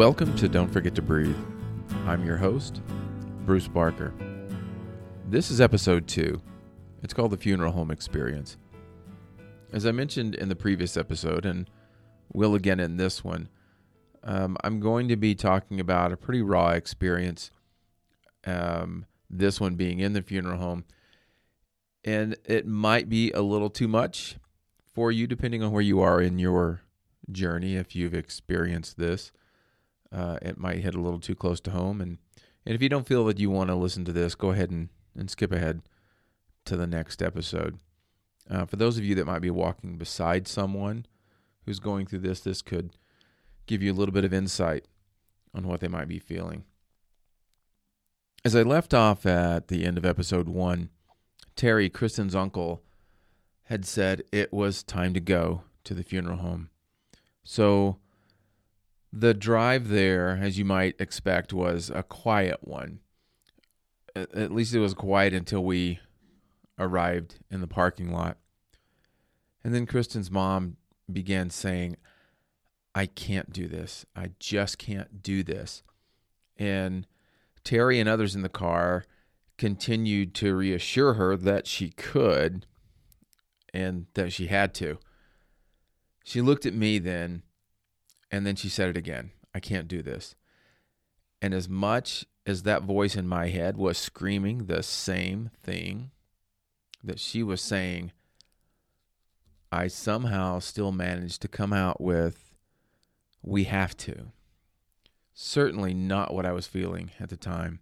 Welcome to Don't Forget to Breathe. I'm your host, Bruce Barker. This is episode two. It's called The Funeral Home Experience. As I mentioned in the previous episode, and will again in this one, um, I'm going to be talking about a pretty raw experience. Um, this one being in the funeral home. And it might be a little too much for you, depending on where you are in your journey, if you've experienced this uh, it might hit a little too close to home. And, and if you don't feel that you want to listen to this, go ahead and, and skip ahead to the next episode. Uh, for those of you that might be walking beside someone who's going through this, this could give you a little bit of insight on what they might be feeling. As I left off at the end of episode one, Terry, Kristen's uncle, had said it was time to go to the funeral home. So the drive there, as you might expect, was a quiet one. At least it was quiet until we arrived in the parking lot. And then Kristen's mom began saying, I can't do this. I just can't do this. And Terry and others in the car continued to reassure her that she could and that she had to. She looked at me then and then she said it again I can't do this. And as much as that voice in my head was screaming the same thing that she was saying, I somehow still managed to come out with, we have to. Certainly not what I was feeling at the time.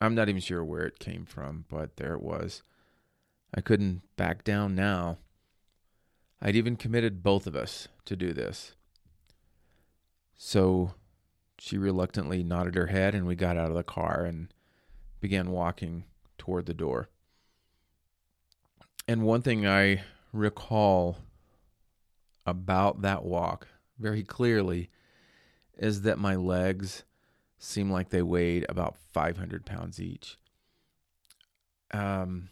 I'm not even sure where it came from, but there it was. I couldn't back down now. I'd even committed both of us to do this. So she reluctantly nodded her head, and we got out of the car and began walking toward the door. And one thing I recall about that walk very clearly is that my legs seemed like they weighed about 500 pounds each. Um,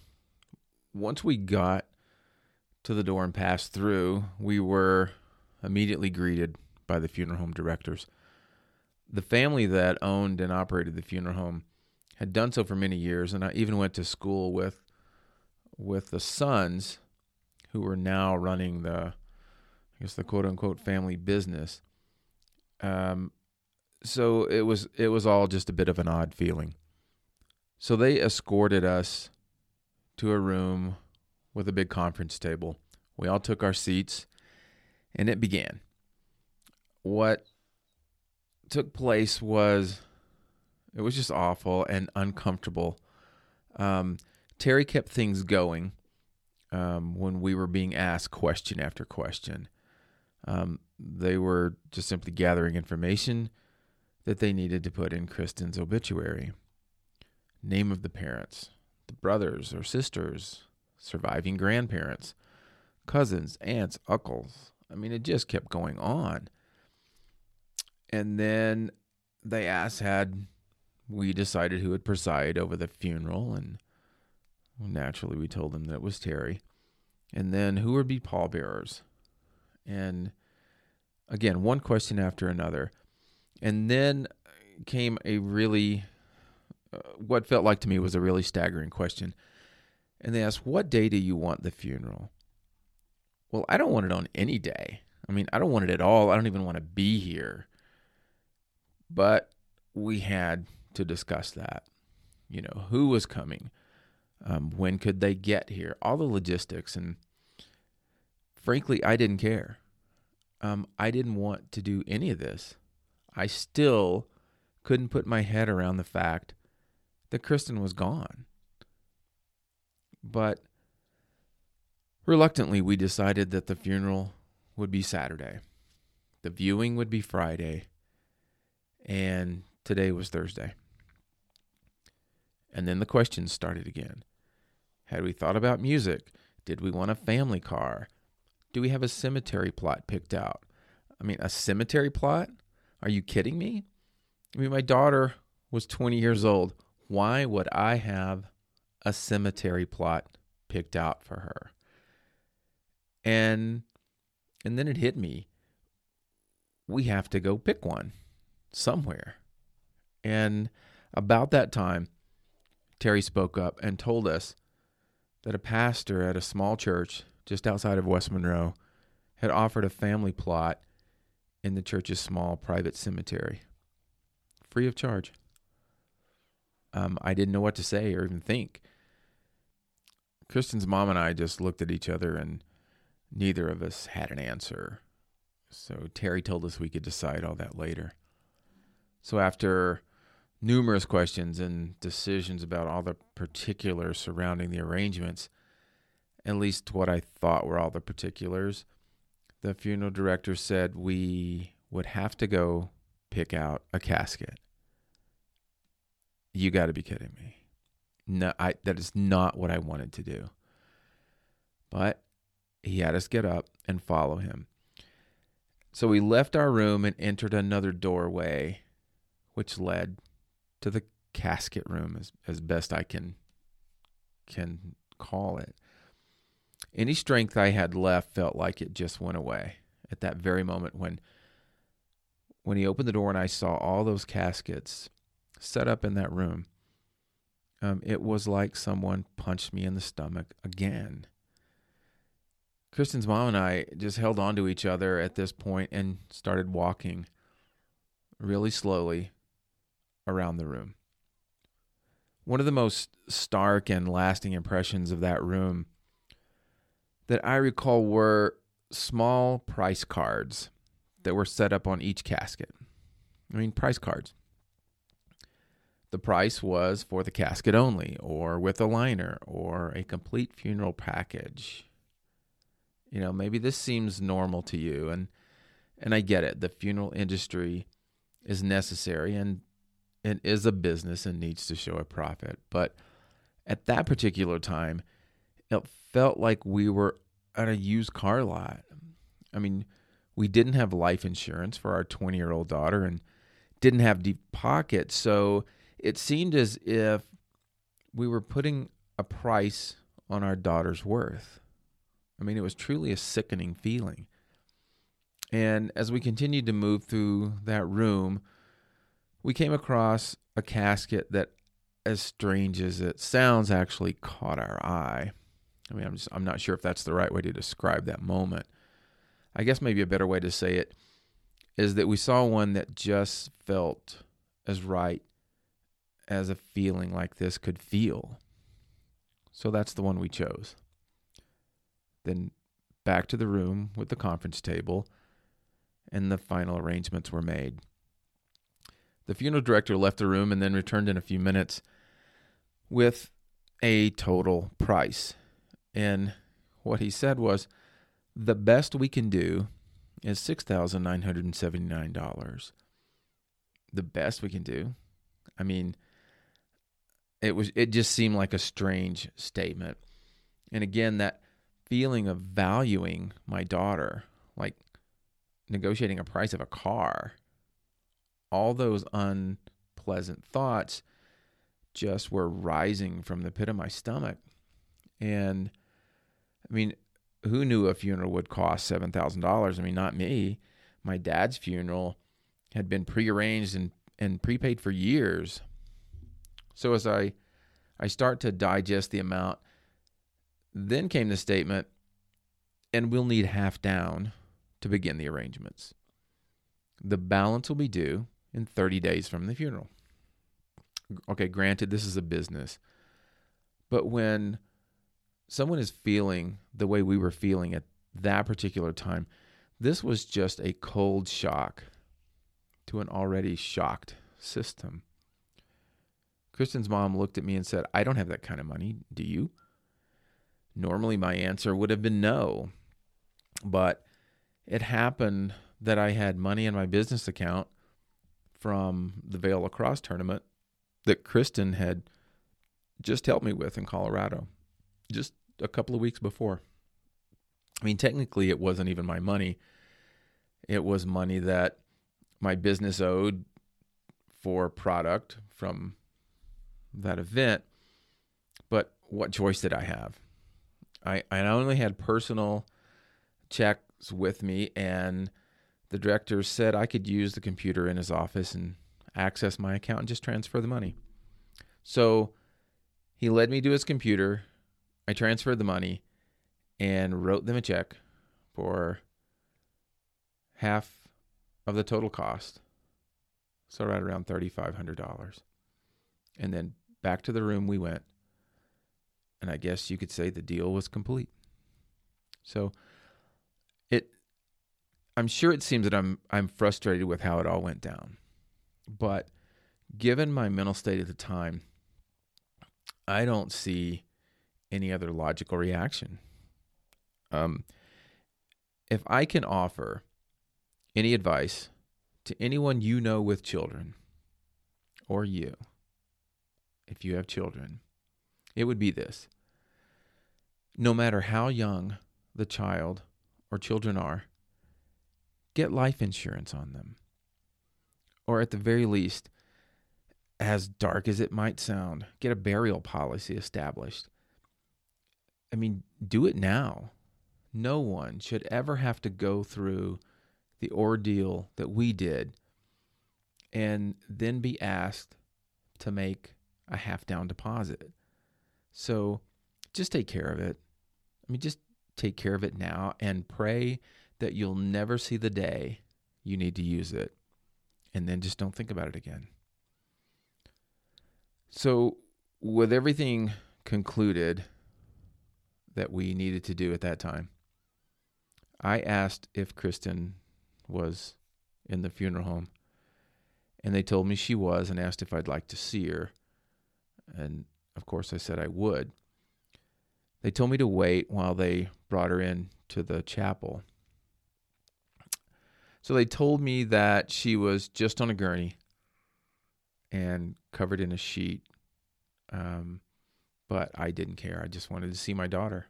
once we got to the door and passed through, we were immediately greeted by the funeral home directors. The family that owned and operated the funeral home had done so for many years, and I even went to school with with the sons who were now running the I guess the quote unquote family business. Um, so it was it was all just a bit of an odd feeling. So they escorted us to a room with a big conference table. We all took our seats, and it began what took place was it was just awful and uncomfortable. Um, Terry kept things going um, when we were being asked question after question. Um, they were just simply gathering information that they needed to put in Kristen's obituary. Name of the parents, the brothers or sisters, surviving grandparents, cousins, aunts, uncles. I mean, it just kept going on. And then they asked had we decided who would preside over the funeral, and naturally we told them that it was Terry. And then who would be pallbearers? And again, one question after another. And then came a really, uh, what felt like to me was a really staggering question. And they asked, What day do you want the funeral? Well, I don't want it on any day. I mean, I don't want it at all. I don't even want to be here. But we had to discuss that. You know, who was coming? Um, when could they get here? All the logistics. And frankly, I didn't care. Um, I didn't want to do any of this. I still couldn't put my head around the fact that Kristen was gone. But reluctantly, we decided that the funeral would be Saturday, the viewing would be Friday, and today was Thursday. And then the questions started again. Had we thought about music? Did we want a family car? Do we have a cemetery plot picked out? I mean, a cemetery plot? Are you kidding me? I mean, my daughter was 20 years old. Why would I have a cemetery plot picked out for her? And and then it hit me. We have to go pick one somewhere. And about that time, Terry spoke up and told us that a pastor at a small church just outside of West Monroe had offered a family plot in the church's small private cemetery, free of charge. Um, I didn't know what to say or even think. Kristen's mom and I just looked at each other, and neither of us had an answer. So Terry told us we could decide all that later. So after numerous questions and decisions about all the particulars surrounding the arrangements, at least what I thought were all the particulars, the funeral director said we would have to go pick out a casket. You got to be kidding me. No, I that is not what I wanted to do. But he had us get up and follow him. So we left our room and entered another doorway which led to the casket room as, as best I can can call it. Any strength I had left felt like it just went away at that very moment when when he opened the door and I saw all those caskets set up in that room. Um, it was like someone punched me in the stomach again. Kristen's mom and I just held on to each other at this point and started walking really slowly around the room. One of the most stark and lasting impressions of that room that I recall were small price cards that were set up on each casket. I mean, price cards. The price was for the casket only, or with a liner, or a complete funeral package. You know, maybe this seems normal to you, and and I get it. The funeral industry is necessary, and it is a business and needs to show a profit. But at that particular time, it felt like we were at a used car lot. I mean, we didn't have life insurance for our 20 year old daughter and didn't have deep pockets. So it seemed as if we were putting a price on our daughter's worth. I mean, it was truly a sickening feeling. And as we continued to move through that room, we came across a casket that, as strange as it sounds, actually caught our eye. I mean, I'm just, I'm not sure if that's the right way to describe that moment. I guess maybe a better way to say it is that we saw one that just felt as right as a feeling like this could feel. So that's the one we chose. Then back to the room with the conference table, and the final arrangements were made. The funeral director left the room and then returned in a few minutes with a total price. And what he said was the best we can do is $6,979. The best we can do. I mean, it was it just seemed like a strange statement. And again, that feeling of valuing my daughter, like negotiating a price of a car, all those unpleasant thoughts just were rising from the pit of my stomach. And I mean, who knew a funeral would cost $7,000? I mean, not me. My dad's funeral had been prearranged and, and prepaid for years. So as I I start to digest the amount, then came the statement, and we'll need half down to begin the arrangements. The balance will be due in 30 days from the funeral. Okay, granted, this is a business, but when someone is feeling the way we were feeling at that particular time, this was just a cold shock to an already shocked system. Kristen's mom looked at me and said, I don't have that kind of money. Do you? Normally, my answer would have been no. But it happened that I had money in my business account from the Vail Lacrosse tournament that Kristen had just helped me with in Colorado just a couple of weeks before. I mean, technically, it wasn't even my money, it was money that my business owed for product from that event. But what choice did I have? I, I only had personal checks with me and the director said I could use the computer in his office and access my account and just transfer the money. So he led me to his computer. I transferred the money and wrote them a check for half of the total cost. So right around $3,500. And then back to the room we went. And I guess you could say the deal was complete. So I'm sure it seems that I'm I'm frustrated with how it all went down. But given my mental state at the time, I don't see any other logical reaction. Um, if I can offer any advice to anyone you know with children, or you, if you have children, it would be this. No matter how young the child or children are, get life insurance on them. Or at the very least, as dark as it might sound, get a burial policy established. I mean, do it now. No one should ever have to go through the ordeal that we did and then be asked to make a half down deposit. So just take care of it. I mean, just take care of it now and pray that you'll never see the day you need to use it. And then just don't think about it again. So, with everything concluded that we needed to do at that time, I asked if Kristen was in the funeral home. And they told me she was and asked if I'd like to see her. And of course, I said I would. They told me to wait while they brought her in to the chapel. So they told me that she was just on a gurney and covered in a sheet. Um, but I didn't care. I just wanted to see my daughter.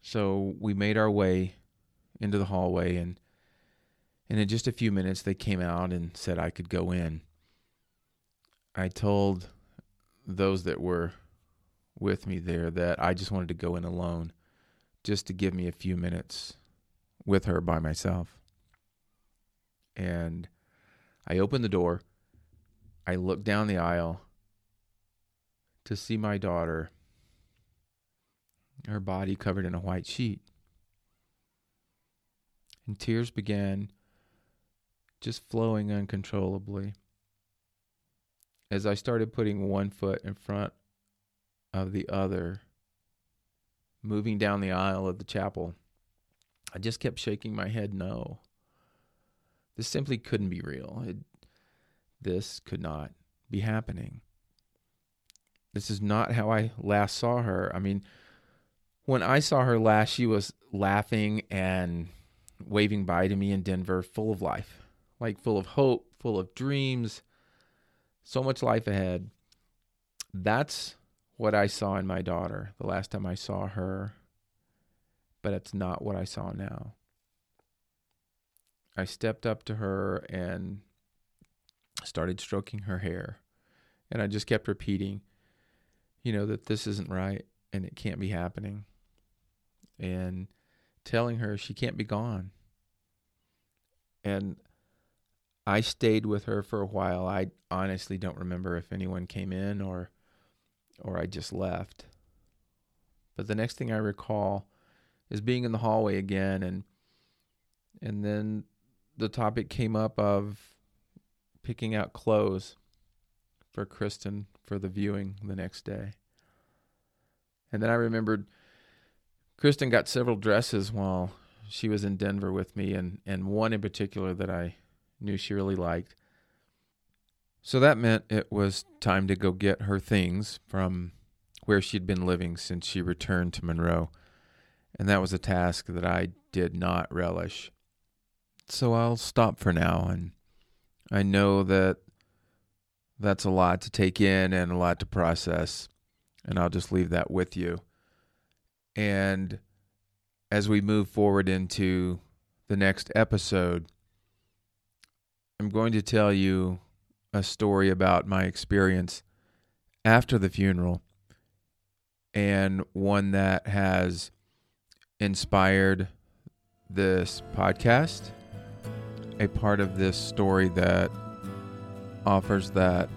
So we made our way into the hallway, and and in just a few minutes they came out and said I could go in. I told those that were with me there that I just wanted to go in alone, just to give me a few minutes with her by myself. And I opened the door. I looked down the aisle to see my daughter, her body covered in a white sheet. And tears began just flowing uncontrollably as I started putting one foot in front of the other, moving down the aisle of the chapel. I just kept shaking my head no. This simply couldn't be real. It, this could not be happening. This is not how I last saw her. I mean, when I saw her last, she was laughing and waving bye to me in Denver, full of life, like full of hope, full of dreams, so much life ahead. That's what I saw in my daughter the last time I saw her but it's not what I saw now. I stepped up to her and started stroking her hair. And I just kept repeating, you know, that this isn't right and it can't be happening. And telling her she can't be gone. And I stayed with her for a while. I honestly don't remember if anyone came in or or I just left. But the next thing I recall is being in the hallway again and and then the topic came up of picking out clothes for Kristen for the viewing the next day. And then I remembered Kristen got several dresses while she was in Denver with me and and one in particular that I knew she really liked. So that meant it was time to go get her things from where she'd been living since she returned to Monroe and that was a task that I did not relish. So I'll stop for now, and I know that that's a lot to take in and a lot to process, and I'll just leave that with you. And as we move forward into the next episode, I'm going to tell you a story about my experience after the funeral and one that has inspired this podcast, a part of this story that offers that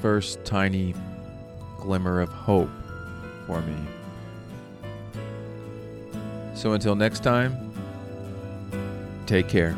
first tiny glimmer of hope for me. So until next time, take care.